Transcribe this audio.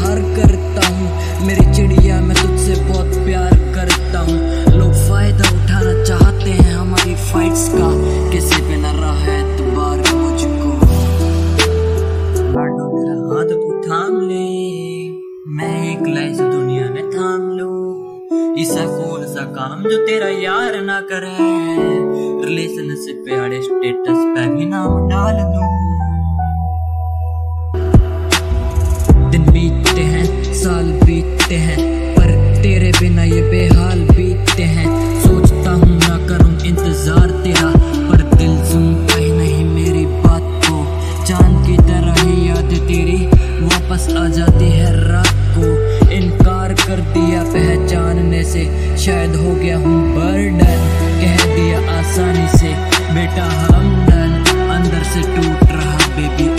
इजहार करता हूँ। मेरी चिड़िया, मैं तुझसे बहुत प्यार करता हूँ। लोग फ़ायदा उठाना चाहते हैं हमारी फाइट्स का। किसी पे न रहा है तुम्हारे मुझको। मेरा हाथ तू थाम ले। मैं एक लाइफ दुनिया में थाम लू। ऐसा कौन सा काम जो तेरा यार ना करे? रिलेशनशिप पे अड़े स्टेटस चाँद की तरह ही याद तेरी वापस आ जाती है रात को। इनकार कर दिया पहचानने से, शायद हो गया हूँ बर्डन। कह दिया आसानी से, बेटा, हम डन। अंदर से टूट रहा बेबी